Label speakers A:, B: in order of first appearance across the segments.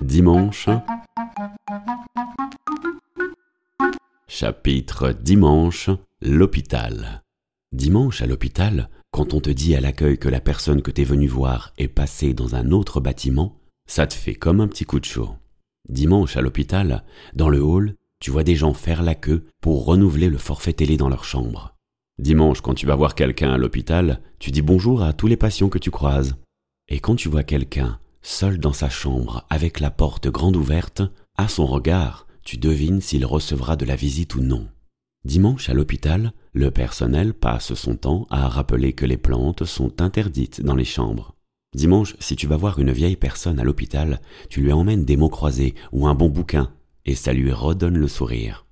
A: Dimanche. Chapitre Dimanche, l'hôpital. Dimanche à l'hôpital, quand on te dit à l'accueil que la personne que t'es venu voir est passée dans un autre bâtiment, ça te fait comme un petit coup de chaud. Dimanche à l'hôpital, dans le hall, tu vois des gens faire la queue pour renouveler le forfait télé dans leur chambre. Dimanche, quand tu vas voir quelqu'un à l'hôpital, tu dis bonjour à tous les patients que tu croises. Et quand tu vois quelqu'un seul dans sa chambre avec la porte grande ouverte, à son regard, tu devines s'il recevra de la visite ou non. Dimanche à l'hôpital, le personnel passe son temps à rappeler que les plantes sont interdites dans les chambres. Dimanche, si tu vas voir une vieille personne à l'hôpital, tu lui emmènes des mots croisés ou un bon bouquin, et ça lui redonne le sourire.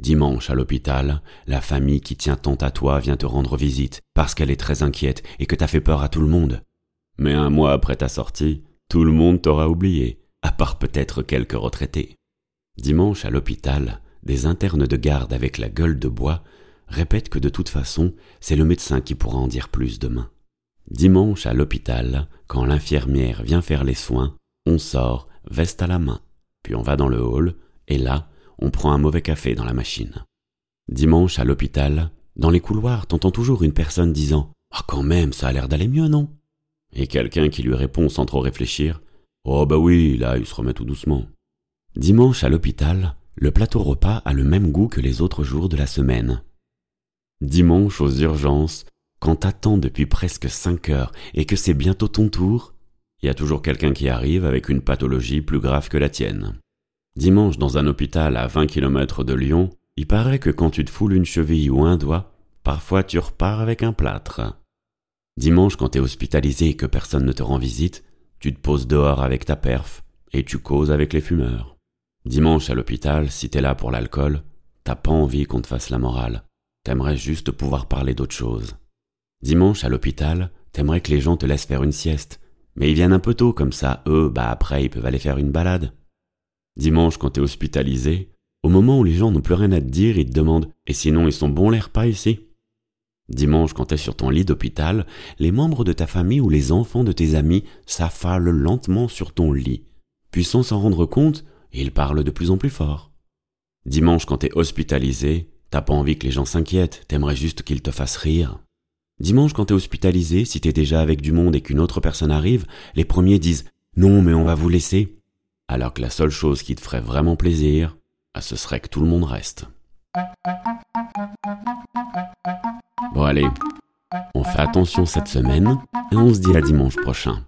A: Dimanche à l'hôpital, la famille qui tient tant à toi vient te rendre visite parce qu'elle est très inquiète et que t'as fait peur à tout le monde. Mais un mois après ta sortie, tout le monde t'aura oublié, à part peut-être quelques retraités. Dimanche à l'hôpital, des internes de garde avec la gueule de bois répètent que de toute façon, c'est le médecin qui pourra en dire plus demain. Dimanche à l'hôpital, quand l'infirmière vient faire les soins, on sort, veste à la main, puis on va dans le hall, et là, on prend un mauvais café dans la machine. Dimanche à l'hôpital, dans les couloirs, t'entends toujours une personne disant Ah, quand même, ça a l'air d'aller mieux, non? Et quelqu'un qui lui répond sans trop réfléchir Oh, bah oui, là, il se remet tout doucement. Dimanche à l'hôpital, le plateau repas a le même goût que les autres jours de la semaine. Dimanche aux urgences, quand t'attends depuis presque cinq heures et que c'est bientôt ton tour, il y a toujours quelqu'un qui arrive avec une pathologie plus grave que la tienne. Dimanche dans un hôpital à 20 km de Lyon, il paraît que quand tu te foules une cheville ou un doigt, parfois tu repars avec un plâtre. Dimanche quand t'es hospitalisé et que personne ne te rend visite, tu te poses dehors avec ta perf et tu causes avec les fumeurs. Dimanche à l'hôpital, si t'es là pour l'alcool, t'as pas envie qu'on te fasse la morale. T'aimerais juste pouvoir parler d'autre chose. Dimanche, à l'hôpital, t'aimerais que les gens te laissent faire une sieste. Mais ils viennent un peu tôt, comme ça, eux, bah après, ils peuvent aller faire une balade. Dimanche, quand t'es hospitalisé, au moment où les gens n'ont plus rien à te dire, ils te demandent Et sinon, ils sont bons les repas ici? Dimanche, quand t'es sur ton lit d'hôpital, les membres de ta famille ou les enfants de tes amis s'affalent lentement sur ton lit. Puis sans s'en rendre compte, ils parlent de plus en plus fort. Dimanche, quand t'es hospitalisé, t'as pas envie que les gens s'inquiètent, t'aimerais juste qu'ils te fassent rire. Dimanche, quand t'es hospitalisé, si t'es déjà avec du monde et qu'une autre personne arrive, les premiers disent Non, mais on va vous laisser. Alors que la seule chose qui te ferait vraiment plaisir, ah, ce serait que tout le monde reste. Bon allez, on fait attention cette semaine et on se dit à dimanche prochain.